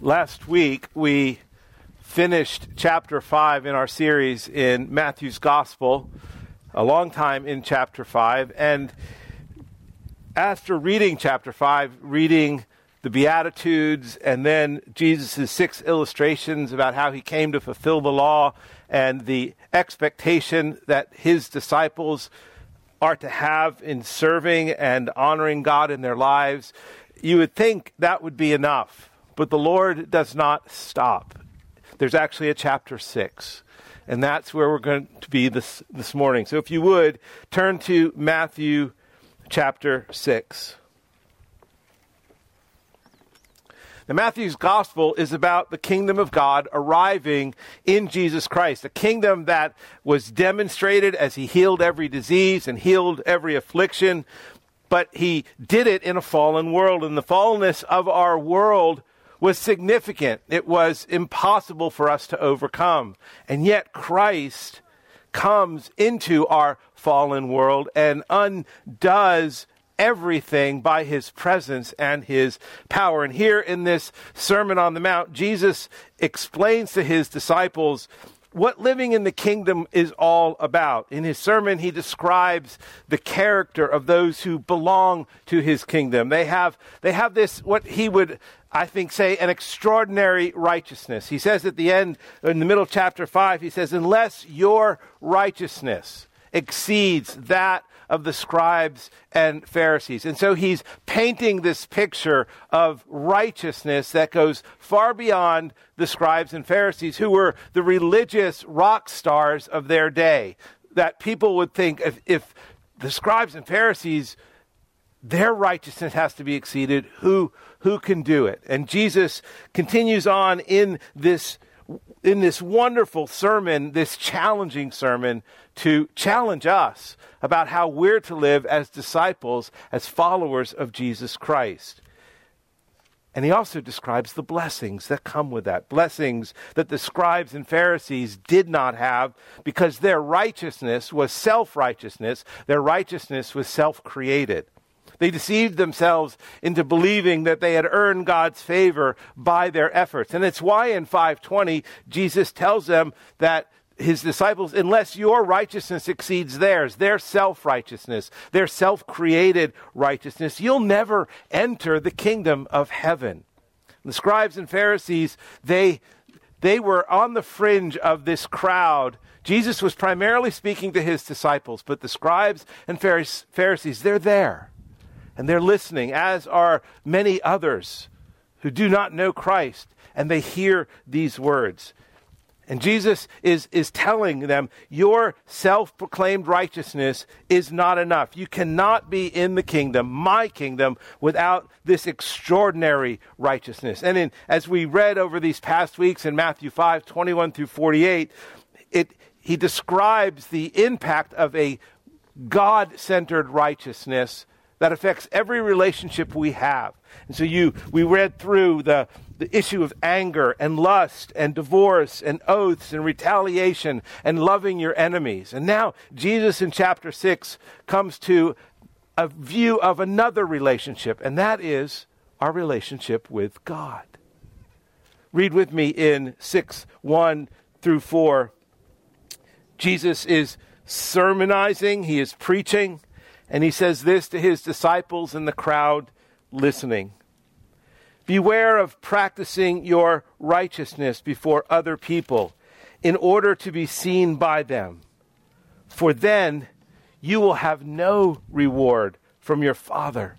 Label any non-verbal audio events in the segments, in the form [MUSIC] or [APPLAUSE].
Last week, we finished chapter 5 in our series in Matthew's Gospel, a long time in chapter 5. And after reading chapter 5, reading the Beatitudes, and then Jesus' six illustrations about how he came to fulfill the law and the expectation that his disciples are to have in serving and honoring God in their lives, you would think that would be enough. But the Lord does not stop. There's actually a chapter 6. And that's where we're going to be this, this morning. So if you would, turn to Matthew chapter 6. Now, Matthew's gospel is about the kingdom of God arriving in Jesus Christ, a kingdom that was demonstrated as he healed every disease and healed every affliction, but he did it in a fallen world. And the fallenness of our world was significant. It was impossible for us to overcome. And yet Christ comes into our fallen world and undoes everything by his presence and his power. And here in this Sermon on the Mount, Jesus explains to his disciples what living in the kingdom is all about. In his sermon, he describes the character of those who belong to his kingdom. They have, they have this, what he would, I think, say, an extraordinary righteousness. He says at the end, in the middle of chapter 5, he says, Unless your righteousness exceeds that of the scribes and Pharisees. And so he's painting this picture of righteousness that goes far beyond the scribes and Pharisees, who were the religious rock stars of their day. That people would think if, if the scribes and Pharisees, their righteousness has to be exceeded, who, who can do it? And Jesus continues on in this in this wonderful sermon, this challenging sermon, to challenge us about how we're to live as disciples, as followers of Jesus Christ. And he also describes the blessings that come with that. Blessings that the scribes and Pharisees did not have because their righteousness was self righteousness, their righteousness was self created. They deceived themselves into believing that they had earned God's favor by their efforts. And it's why in 520, Jesus tells them that his disciples, unless your righteousness exceeds theirs, their self righteousness, their self created righteousness, you'll never enter the kingdom of heaven. The scribes and Pharisees, they, they were on the fringe of this crowd. Jesus was primarily speaking to his disciples, but the scribes and Pharisees, they're there and they're listening, as are many others who do not know Christ, and they hear these words. And Jesus is, is telling them, Your self proclaimed righteousness is not enough. You cannot be in the kingdom, my kingdom, without this extraordinary righteousness. And in, as we read over these past weeks in Matthew 5 21 through 48, it, he describes the impact of a God centered righteousness that affects every relationship we have. And so you we read through the the issue of anger and lust and divorce and oaths and retaliation and loving your enemies. And now Jesus in chapter 6 comes to a view of another relationship, and that is our relationship with God. Read with me in 6 1 through 4. Jesus is sermonizing, he is preaching. And he says this to his disciples and the crowd listening Beware of practicing your righteousness before other people in order to be seen by them, for then you will have no reward from your Father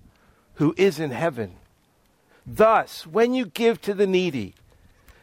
who is in heaven. Thus, when you give to the needy,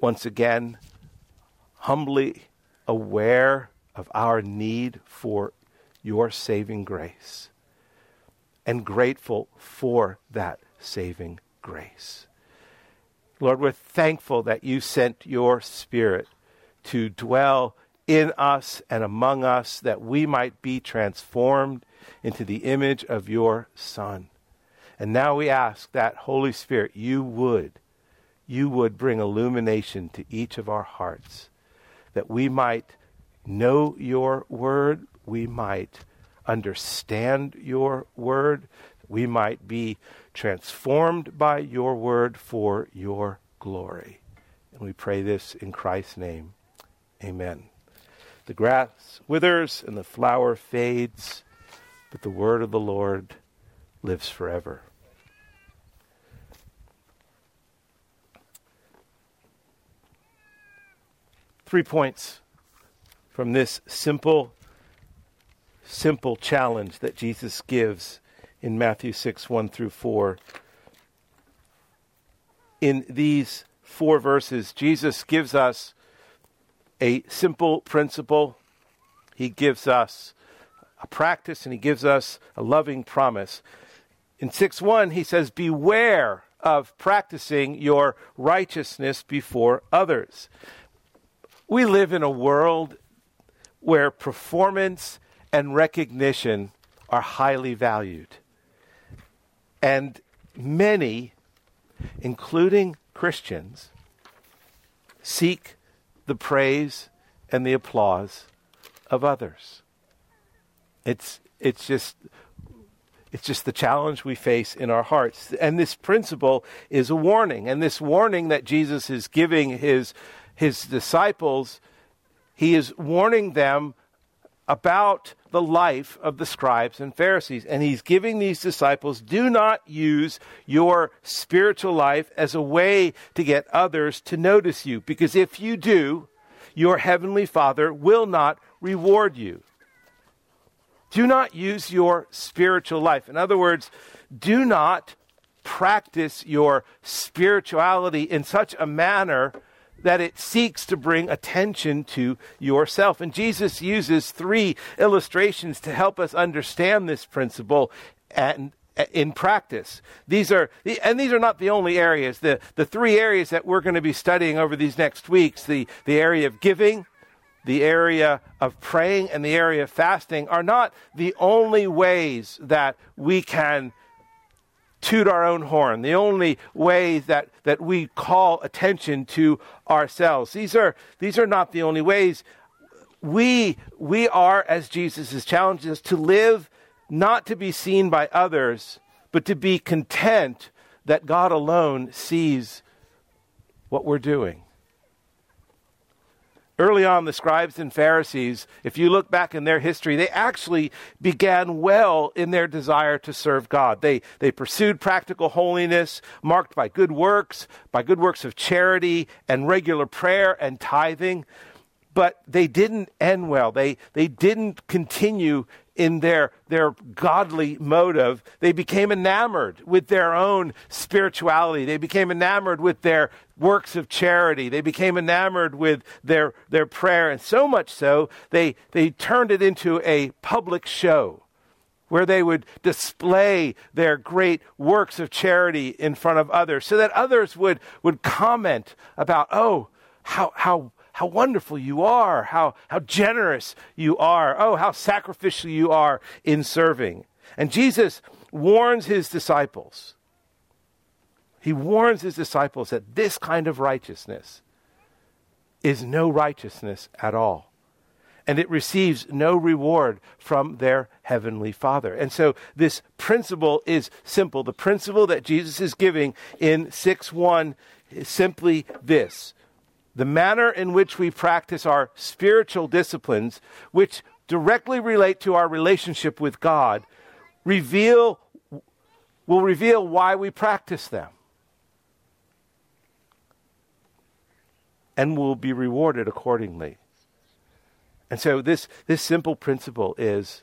once again, humbly aware of our need for your saving grace and grateful for that saving grace. Lord, we're thankful that you sent your Spirit to dwell in us and among us, that we might be transformed into the image of your Son. And now we ask that, Holy Spirit, you would, you would bring illumination to each of our hearts, that we might know your word, we might understand your word, we might be transformed by your word for your glory. And we pray this in Christ's name. Amen. The grass withers and the flower fades, but the word of the Lord lives forever. Three points from this simple, simple challenge that Jesus gives in Matthew 6 1 through 4. In these four verses, Jesus gives us a simple principle. He gives us a practice and he gives us a loving promise. In 6 1, he says, Beware of practicing your righteousness before others. We live in a world where performance and recognition are highly valued. And many, including Christians, seek the praise and the applause of others. It's, it's just it's just the challenge we face in our hearts. And this principle is a warning. And this warning that Jesus is giving his, his disciples, he is warning them about the life of the scribes and Pharisees. And he's giving these disciples do not use your spiritual life as a way to get others to notice you. Because if you do, your heavenly Father will not reward you. Do not use your spiritual life. In other words, do not practice your spirituality in such a manner that it seeks to bring attention to yourself. And Jesus uses three illustrations to help us understand this principle and uh, in practice. These are, and these are not the only areas. The, the three areas that we're going to be studying over these next weeks the, the area of giving, the area of praying, and the area of fasting are not the only ways that we can toot our own horn, the only way that, that we call attention to ourselves. These are, these are not the only ways. We, we are, as Jesus has challenged us, to live not to be seen by others, but to be content that God alone sees what we're doing. Early on, the scribes and Pharisees, if you look back in their history, they actually began well in their desire to serve God. They, they pursued practical holiness, marked by good works, by good works of charity and regular prayer and tithing. But they didn't end well. They, they didn't continue in their, their godly motive, they became enamored with their own spirituality. They became enamored with their works of charity. They became enamored with their, their prayer. And so much so, they, they turned it into a public show where they would display their great works of charity in front of others so that others would, would comment about, oh, how, how how wonderful you are, how, how generous you are, oh, how sacrificial you are in serving. And Jesus warns his disciples. He warns his disciples that this kind of righteousness is no righteousness at all. And it receives no reward from their heavenly Father. And so this principle is simple. The principle that Jesus is giving in 6 1 is simply this the manner in which we practice our spiritual disciplines, which directly relate to our relationship with God, reveal will reveal why we practice them. And will be rewarded accordingly. And so this, this simple principle is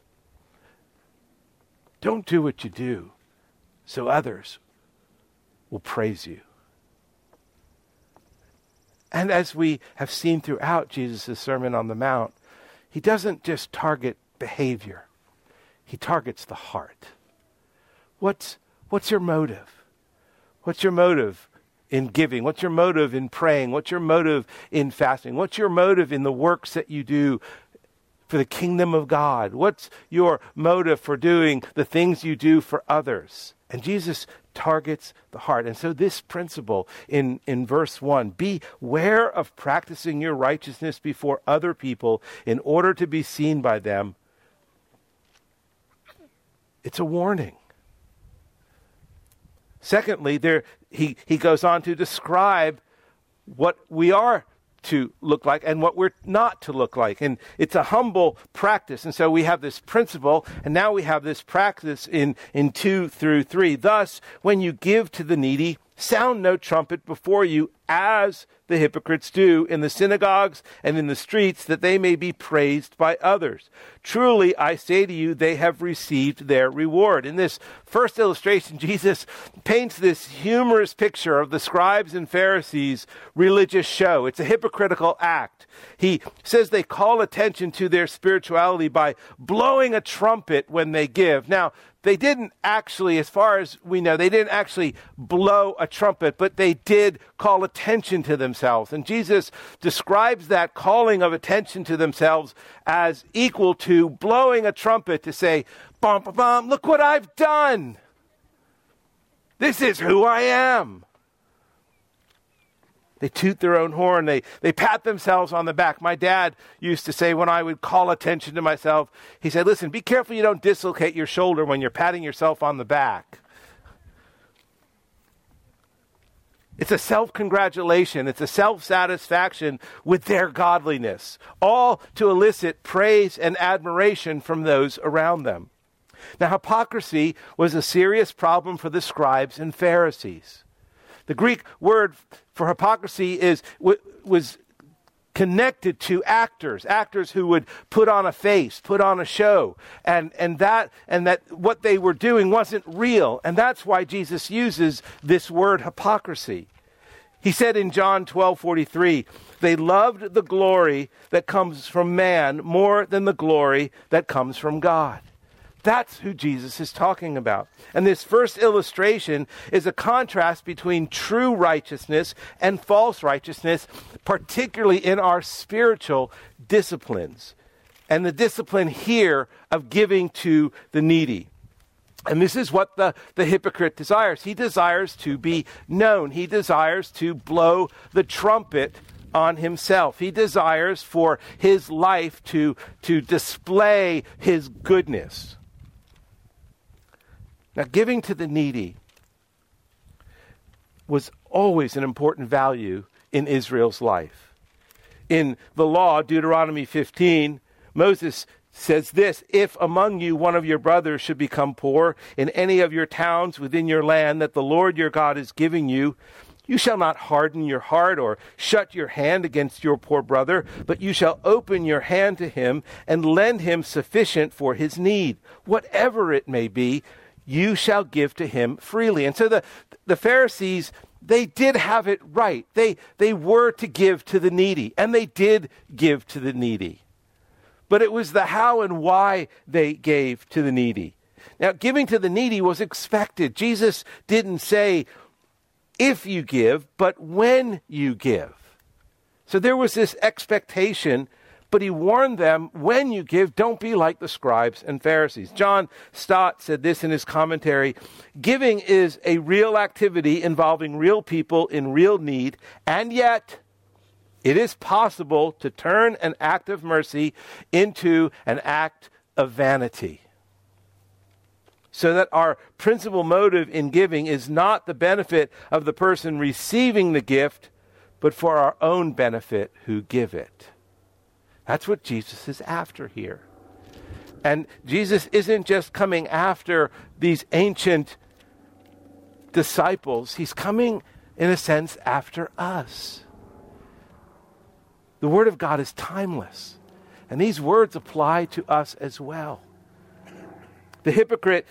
don't do what you do so others will praise you. And as we have seen throughout Jesus' Sermon on the Mount, he doesn't just target behavior, he targets the heart. What's, what's your motive? What's your motive in giving? What's your motive in praying? What's your motive in fasting? What's your motive in the works that you do for the kingdom of God? What's your motive for doing the things you do for others? And Jesus targets the heart. And so, this principle in, in verse 1 beware of practicing your righteousness before other people in order to be seen by them. It's a warning. Secondly, there, he, he goes on to describe what we are to look like and what we're not to look like. And it's a humble practice. And so we have this principle, and now we have this practice in, in 2 through 3. Thus, when you give to the needy, sound no trumpet before you as the hypocrites do in the synagogues and in the streets, that they may be praised by others. Truly, I say to you, they have received their reward. In this first illustration, Jesus paints this humorous picture of the scribes and Pharisees' religious show. It's a hypocritical act. He says they call attention to their spirituality by blowing a trumpet when they give. Now, they didn't actually, as far as we know, they didn't actually blow a trumpet, but they did call attention to themselves. And Jesus describes that calling of attention to themselves as equal to blowing a trumpet to say, bum, bum, bum, look what I've done. This is who I am. They toot their own horn. They, they pat themselves on the back. My dad used to say when I would call attention to myself, he said, Listen, be careful you don't dislocate your shoulder when you're patting yourself on the back. It's a self congratulation, it's a self satisfaction with their godliness, all to elicit praise and admiration from those around them. Now, hypocrisy was a serious problem for the scribes and Pharisees. The Greek word for hypocrisy is was connected to actors, actors who would put on a face, put on a show, and, and that and that what they were doing wasn't real. And that's why Jesus uses this word hypocrisy. He said in John 12 43, they loved the glory that comes from man more than the glory that comes from God. That's who Jesus is talking about. And this first illustration is a contrast between true righteousness and false righteousness, particularly in our spiritual disciplines. And the discipline here of giving to the needy. And this is what the, the hypocrite desires. He desires to be known, he desires to blow the trumpet on himself. He desires for his life to, to display his goodness. Now, giving to the needy was always an important value in Israel's life. In the law, Deuteronomy 15, Moses says this If among you one of your brothers should become poor in any of your towns within your land that the Lord your God is giving you, you shall not harden your heart or shut your hand against your poor brother, but you shall open your hand to him and lend him sufficient for his need, whatever it may be, you shall give to him freely. And so the, the Pharisees, they did have it right. They, they were to give to the needy, and they did give to the needy. But it was the how and why they gave to the needy. Now, giving to the needy was expected. Jesus didn't say, if you give, but when you give. So there was this expectation but he warned them when you give, don't be like the scribes and Pharisees. John Stott said this in his commentary Giving is a real activity involving real people in real need, and yet it is possible to turn an act of mercy into an act of vanity. So that our principal motive in giving is not the benefit of the person receiving the gift, but for our own benefit who give it. That's what Jesus is after here. And Jesus isn't just coming after these ancient disciples, he's coming, in a sense, after us. The Word of God is timeless, and these words apply to us as well. The hypocrite,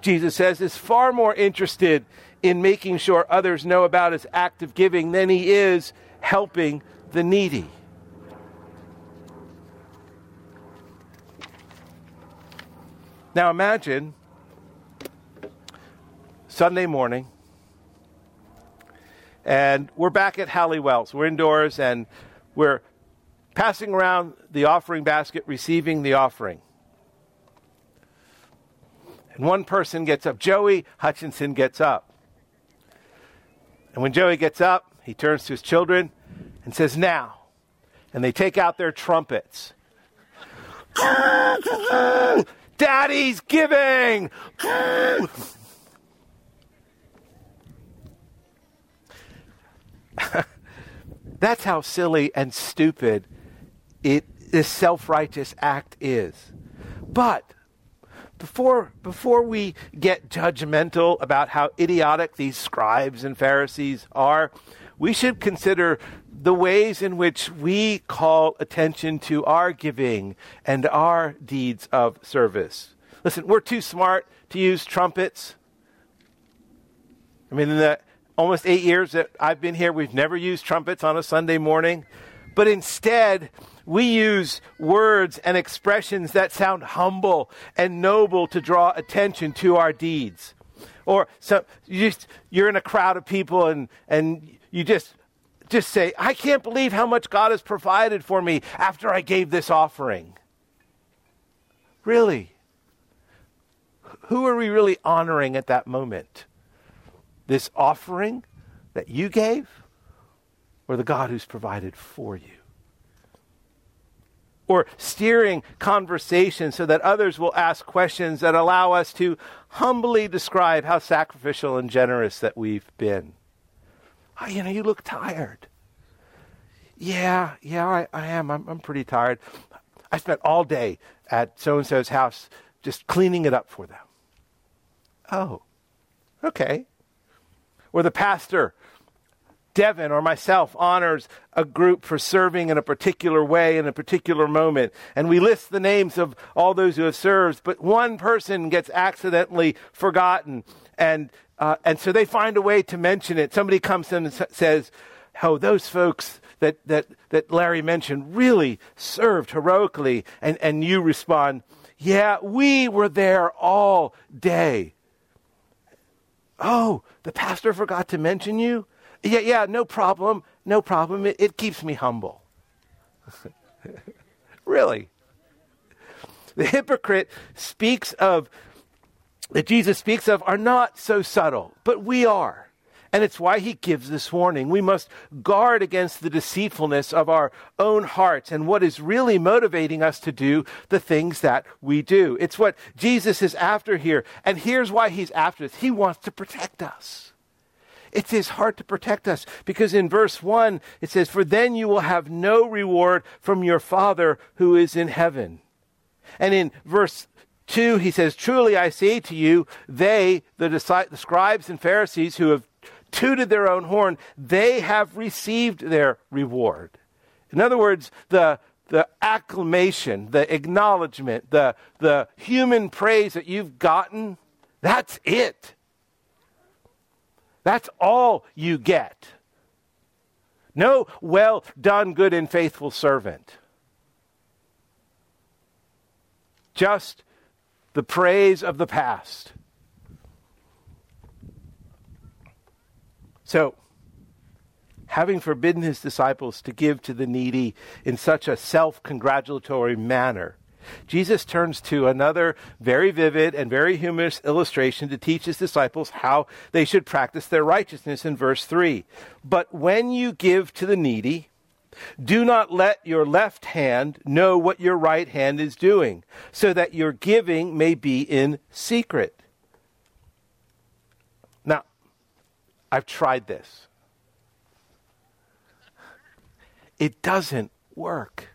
Jesus says, is far more interested in making sure others know about his act of giving than he is helping the needy. Now imagine Sunday morning, And we're back at Halliwell's. We're indoors and we're passing around the offering basket, receiving the offering. And one person gets up. Joey Hutchinson gets up. And when Joey gets up, he turns to his children and says, Now. And they take out their trumpets. [LAUGHS] Daddy's giving! [LAUGHS] That's how silly and stupid it, this self righteous act is. But before, before we get judgmental about how idiotic these scribes and Pharisees are, we should consider the ways in which we call attention to our giving and our deeds of service. Listen, we're too smart to use trumpets. I mean, in the almost eight years that I've been here, we've never used trumpets on a Sunday morning. But instead, we use words and expressions that sound humble and noble to draw attention to our deeds. Or so you just, you're in a crowd of people and, and you just just say, I can't believe how much God has provided for me after I gave this offering. Really? Who are we really honoring at that moment? This offering that you gave or the God who's provided for you? Or steering conversation so that others will ask questions that allow us to humbly describe how sacrificial and generous that we've been. Oh, you know, you look tired. Yeah, yeah, I, I am. I'm, I'm pretty tired. I spent all day at so and so's house just cleaning it up for them. Oh, okay. Or the pastor, Devin or myself, honors a group for serving in a particular way in a particular moment. And we list the names of all those who have served, but one person gets accidentally forgotten. And uh, and so they find a way to mention it. Somebody comes in and says, Oh, those folks that, that, that Larry mentioned really served heroically. And, and you respond, Yeah, we were there all day. Oh, the pastor forgot to mention you? Yeah, yeah, no problem. No problem. It, it keeps me humble. [LAUGHS] really. The hypocrite speaks of that Jesus speaks of are not so subtle, but we are. And it's why he gives this warning. We must guard against the deceitfulness of our own hearts and what is really motivating us to do the things that we do. It's what Jesus is after here. And here's why he's after us He wants to protect us. It's his heart to protect us because in verse 1 it says, For then you will have no reward from your Father who is in heaven. And in verse 2, he says, Truly I say to you, they, the, the scribes and Pharisees who have tooted their own horn, they have received their reward. In other words, the, the acclamation, the acknowledgement, the, the human praise that you've gotten, that's it. That's all you get. No, well done, good and faithful servant. Just the praise of the past. So, having forbidden his disciples to give to the needy in such a self congratulatory manner, Jesus turns to another very vivid and very humorous illustration to teach his disciples how they should practice their righteousness in verse 3. But when you give to the needy, do not let your left hand know what your right hand is doing, so that your giving may be in secret. Now, I've tried this. It doesn't work.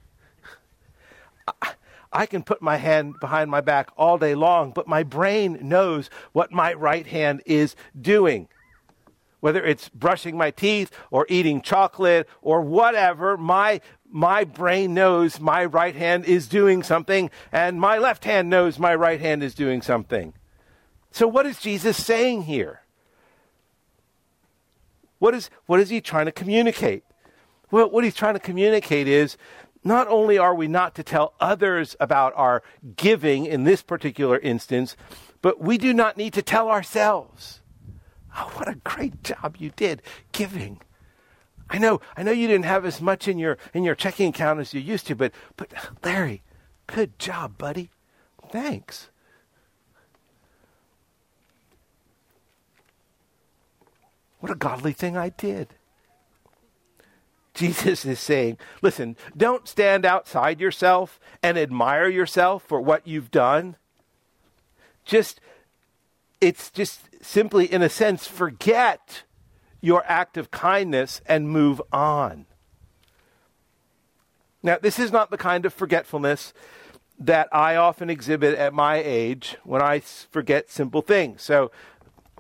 I can put my hand behind my back all day long, but my brain knows what my right hand is doing whether it's brushing my teeth or eating chocolate or whatever, my, my brain knows my right hand is doing something and my left hand knows my right hand is doing something. So what is Jesus saying here? What is, what is he trying to communicate? Well, what he's trying to communicate is not only are we not to tell others about our giving in this particular instance, but we do not need to tell ourselves. Oh, what a great job you did giving. I know, I know you didn't have as much in your in your checking account as you used to, but but Larry, good job, buddy. Thanks. What a godly thing I did. Jesus is saying, listen, don't stand outside yourself and admire yourself for what you've done. Just, it's just simply, in a sense, forget your act of kindness and move on. Now, this is not the kind of forgetfulness that I often exhibit at my age when I forget simple things. So,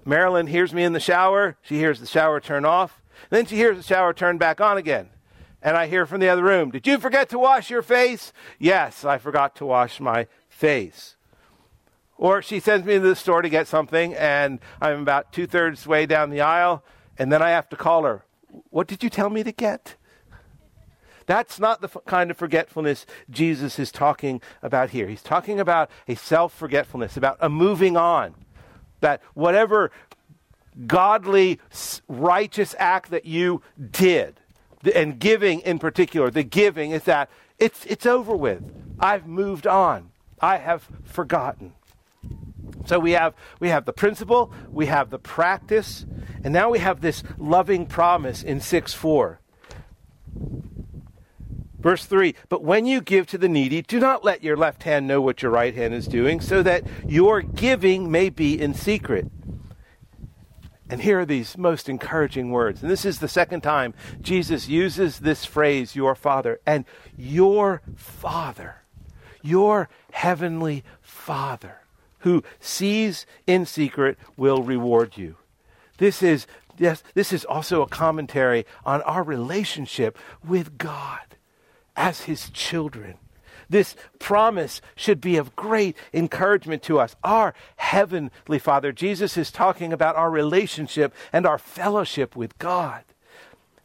Marilyn hears me in the shower. She hears the shower turn off. Then she hears the shower turn back on again. And I hear from the other room, Did you forget to wash your face? Yes, I forgot to wash my face. Or she sends me to the store to get something, and I'm about two thirds way down the aisle, and then I have to call her. What did you tell me to get? That's not the f- kind of forgetfulness Jesus is talking about here. He's talking about a self forgetfulness, about a moving on. That whatever godly, righteous act that you did, and giving in particular, the giving is that it's, it's over with. I've moved on. I have forgotten. So we have, we have the principle, we have the practice, and now we have this loving promise in 6 4. Verse 3 But when you give to the needy, do not let your left hand know what your right hand is doing, so that your giving may be in secret. And here are these most encouraging words. And this is the second time Jesus uses this phrase, your Father. And your Father, your heavenly Father, who sees in secret, will reward you. This is, yes, this is also a commentary on our relationship with God as his children. This promise should be of great encouragement to us. Our Heavenly Father, Jesus is talking about our relationship and our fellowship with God.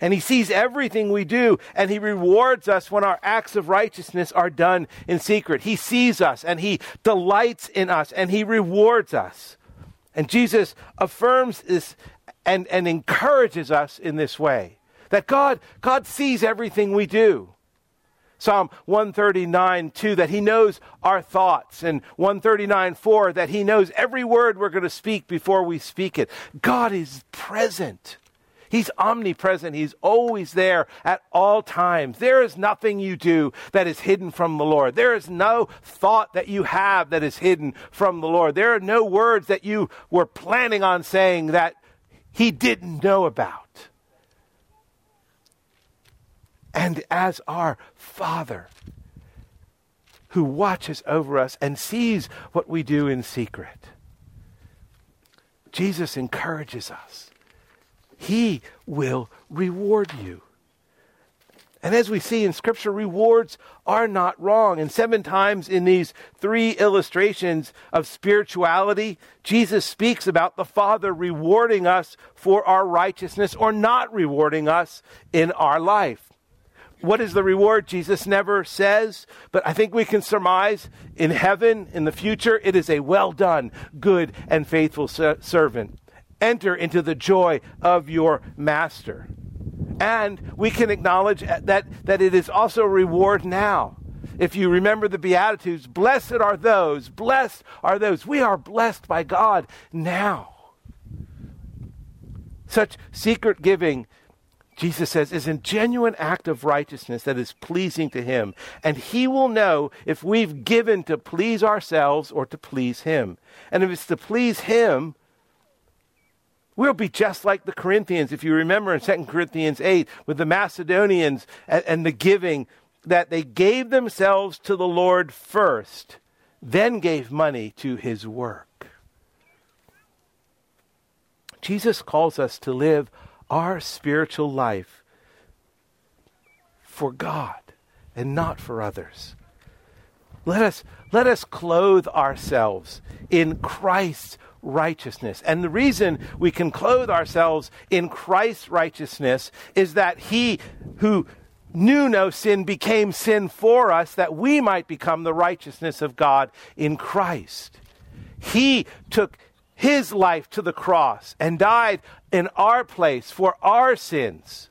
And he sees everything we do, and he rewards us when our acts of righteousness are done in secret. He sees us, and he delights in us, and he rewards us. And Jesus affirms this and, and encourages us in this way that God, God sees everything we do. Psalm 139, 2, that he knows our thoughts, and 139, 4, that he knows every word we're going to speak before we speak it. God is present. He's omnipresent. He's always there at all times. There is nothing you do that is hidden from the Lord. There is no thought that you have that is hidden from the Lord. There are no words that you were planning on saying that he didn't know about and as our Father who watches over us and sees what we do in secret. Jesus encourages us. He will reward you. And as we see in Scripture, rewards are not wrong. And seven times in these three illustrations of spirituality, Jesus speaks about the Father rewarding us for our righteousness or not rewarding us in our life. What is the reward? Jesus never says, but I think we can surmise in heaven, in the future, it is a well done, good, and faithful servant. Enter into the joy of your master. And we can acknowledge that, that it is also a reward now. If you remember the Beatitudes, blessed are those, blessed are those. We are blessed by God now. Such secret giving Jesus says, is a genuine act of righteousness that is pleasing to Him. And He will know if we've given to please ourselves or to please Him. And if it's to please Him, we'll be just like the Corinthians. If you remember in 2 Corinthians 8, with the Macedonians and, and the giving, that they gave themselves to the Lord first, then gave money to His work. Jesus calls us to live our spiritual life for God and not for others. Let us, let us clothe ourselves in Christ's righteousness. And the reason we can clothe ourselves in Christ's righteousness is that He who knew no sin became sin for us that we might become the righteousness of God in Christ. He took his life to the cross and died in our place for our sins,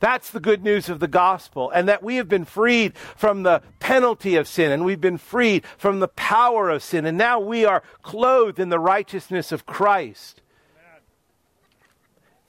That's the good news of the gospel, and that we have been freed from the penalty of sin, and we've been freed from the power of sin, and now we are clothed in the righteousness of Christ.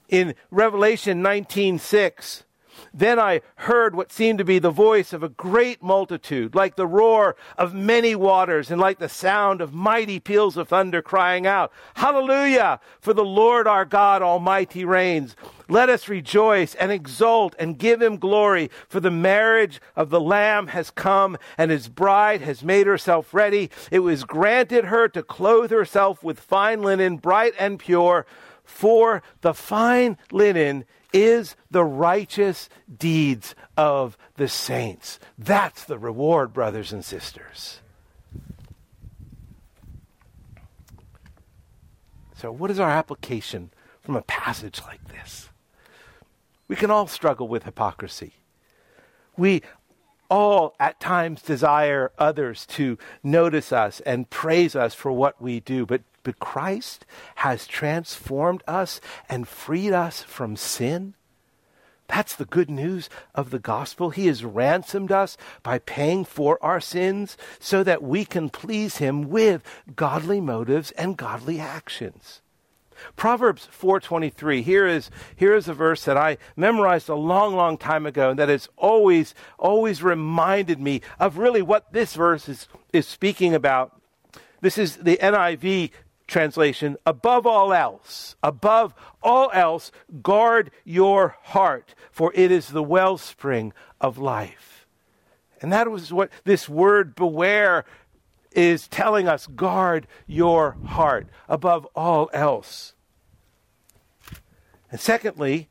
In Revelation 19 6, then I heard what seemed to be the voice of a great multitude, like the roar of many waters, and like the sound of mighty peals of thunder, crying out, Hallelujah! For the Lord our God Almighty reigns. Let us rejoice and exult and give him glory, for the marriage of the Lamb has come, and his bride has made herself ready. It was granted her to clothe herself with fine linen, bright and pure, for the fine linen is the righteous deeds of the saints. That's the reward, brothers and sisters. So, what is our application from a passage like this? We can all struggle with hypocrisy. We all at times desire others to notice us and praise us for what we do, but but Christ has transformed us and freed us from sin. That's the good news of the gospel. He has ransomed us by paying for our sins so that we can please Him with godly motives and godly actions. Proverbs 4:23 here is here is a verse that I memorized a long long time ago and that has always always reminded me of really what this verse is is speaking about. This is the NIV translation, above all else, above all else, guard your heart, for it is the wellspring of life. And that was what this word beware is telling us guard your heart above all else. And secondly,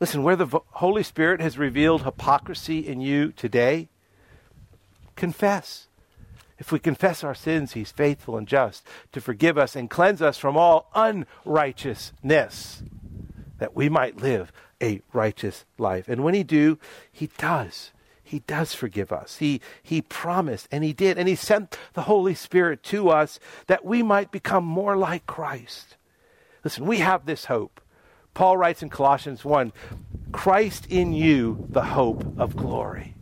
listen, where the Holy Spirit has revealed hypocrisy in you today, confess. If we confess our sins, he's faithful and just to forgive us and cleanse us from all unrighteousness, that we might live a righteous life. And when he do, he does. He does forgive us. He, he promised, and he did. And he sent the Holy Spirit to us that we might become more like Christ. Listen, we have this hope. Paul writes in Colossians 1 Christ in you, the hope of glory.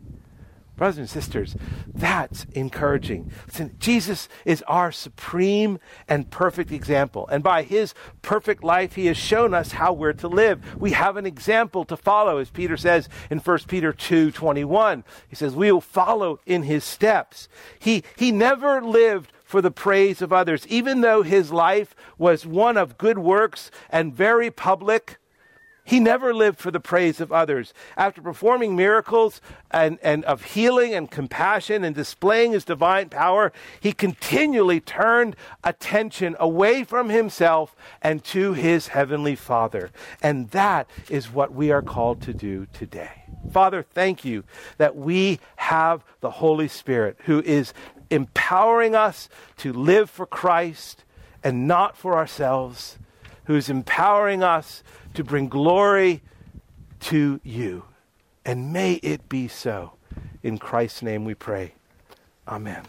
Brothers and sisters, that's encouraging. Listen, Jesus is our supreme and perfect example. And by his perfect life, he has shown us how we're to live. We have an example to follow, as Peter says in 1 Peter 2 21. He says, We will follow in his steps. He, he never lived for the praise of others, even though his life was one of good works and very public. He never lived for the praise of others. After performing miracles and, and of healing and compassion and displaying his divine power, he continually turned attention away from himself and to his heavenly Father. And that is what we are called to do today. Father, thank you that we have the Holy Spirit who is empowering us to live for Christ and not for ourselves, who's empowering us to bring glory to you. And may it be so. In Christ's name we pray. Amen.